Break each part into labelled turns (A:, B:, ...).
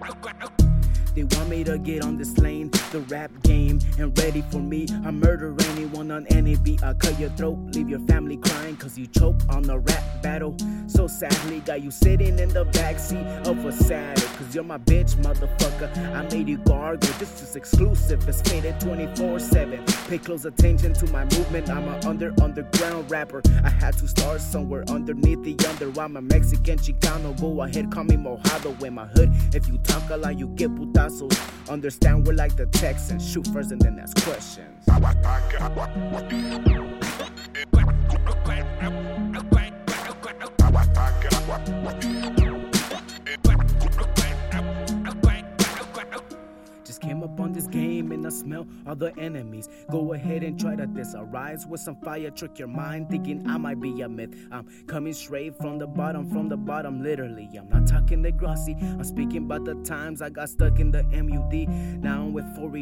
A: gra- gra- want me to get on this lane, the rap game, and ready for me. I murder anyone on any beat. I cut your throat, leave your family crying, cause you choke on the rap battle. So sadly, got you sitting in the backseat of a saddle, cause you're my bitch, motherfucker. I made you gargle, this is exclusive, it's Phaded 24 7. Pay close attention to my movement, I'm an under underground rapper. I had to start somewhere underneath the under. I'm a Mexican Chicano, go ahead, call me Mojado in my hood. If you talk a lot, you get putazos. Understand we're like the Texans, shoot first and then ask questions. I smell all the enemies. Go ahead and try to diss. I rise with some fire, trick your mind, thinking I might be a myth. I'm coming straight from the bottom, from the bottom, literally. I'm not talking the glossy, I'm speaking about the times I got stuck in the MUD. Now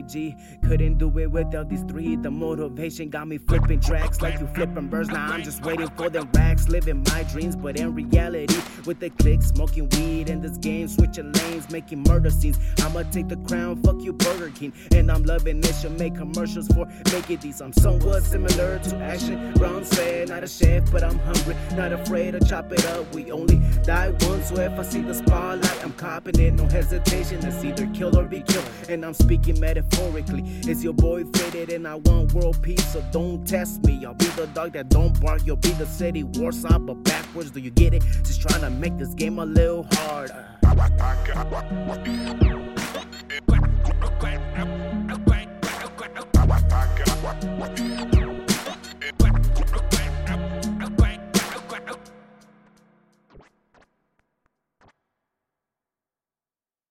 A: 4EG, couldn't do it without these three. The motivation got me flipping tracks like you flipping birds. Now I'm just waiting for the racks, living my dreams, but in reality, with the click, smoking weed in this game, switching lanes, making murder scenes. I'ma take the crown, fuck you, Burger King. And I'm loving this, should make commercials for making these. I'm somewhat similar to Action Bronson, not a chef, but I'm hungry, not afraid to chop it up. We only die once, so if I see the spotlight, I'm copping it, no hesitation. It's either kill or be killed. And I'm speaking metaphorically. It's your boy Phaded, and I want world peace, so don't test me. I'll be the dog that don't bark, you'll be the city Warsaw, but backwards. Do you get it? Just trying to make this game a little harder.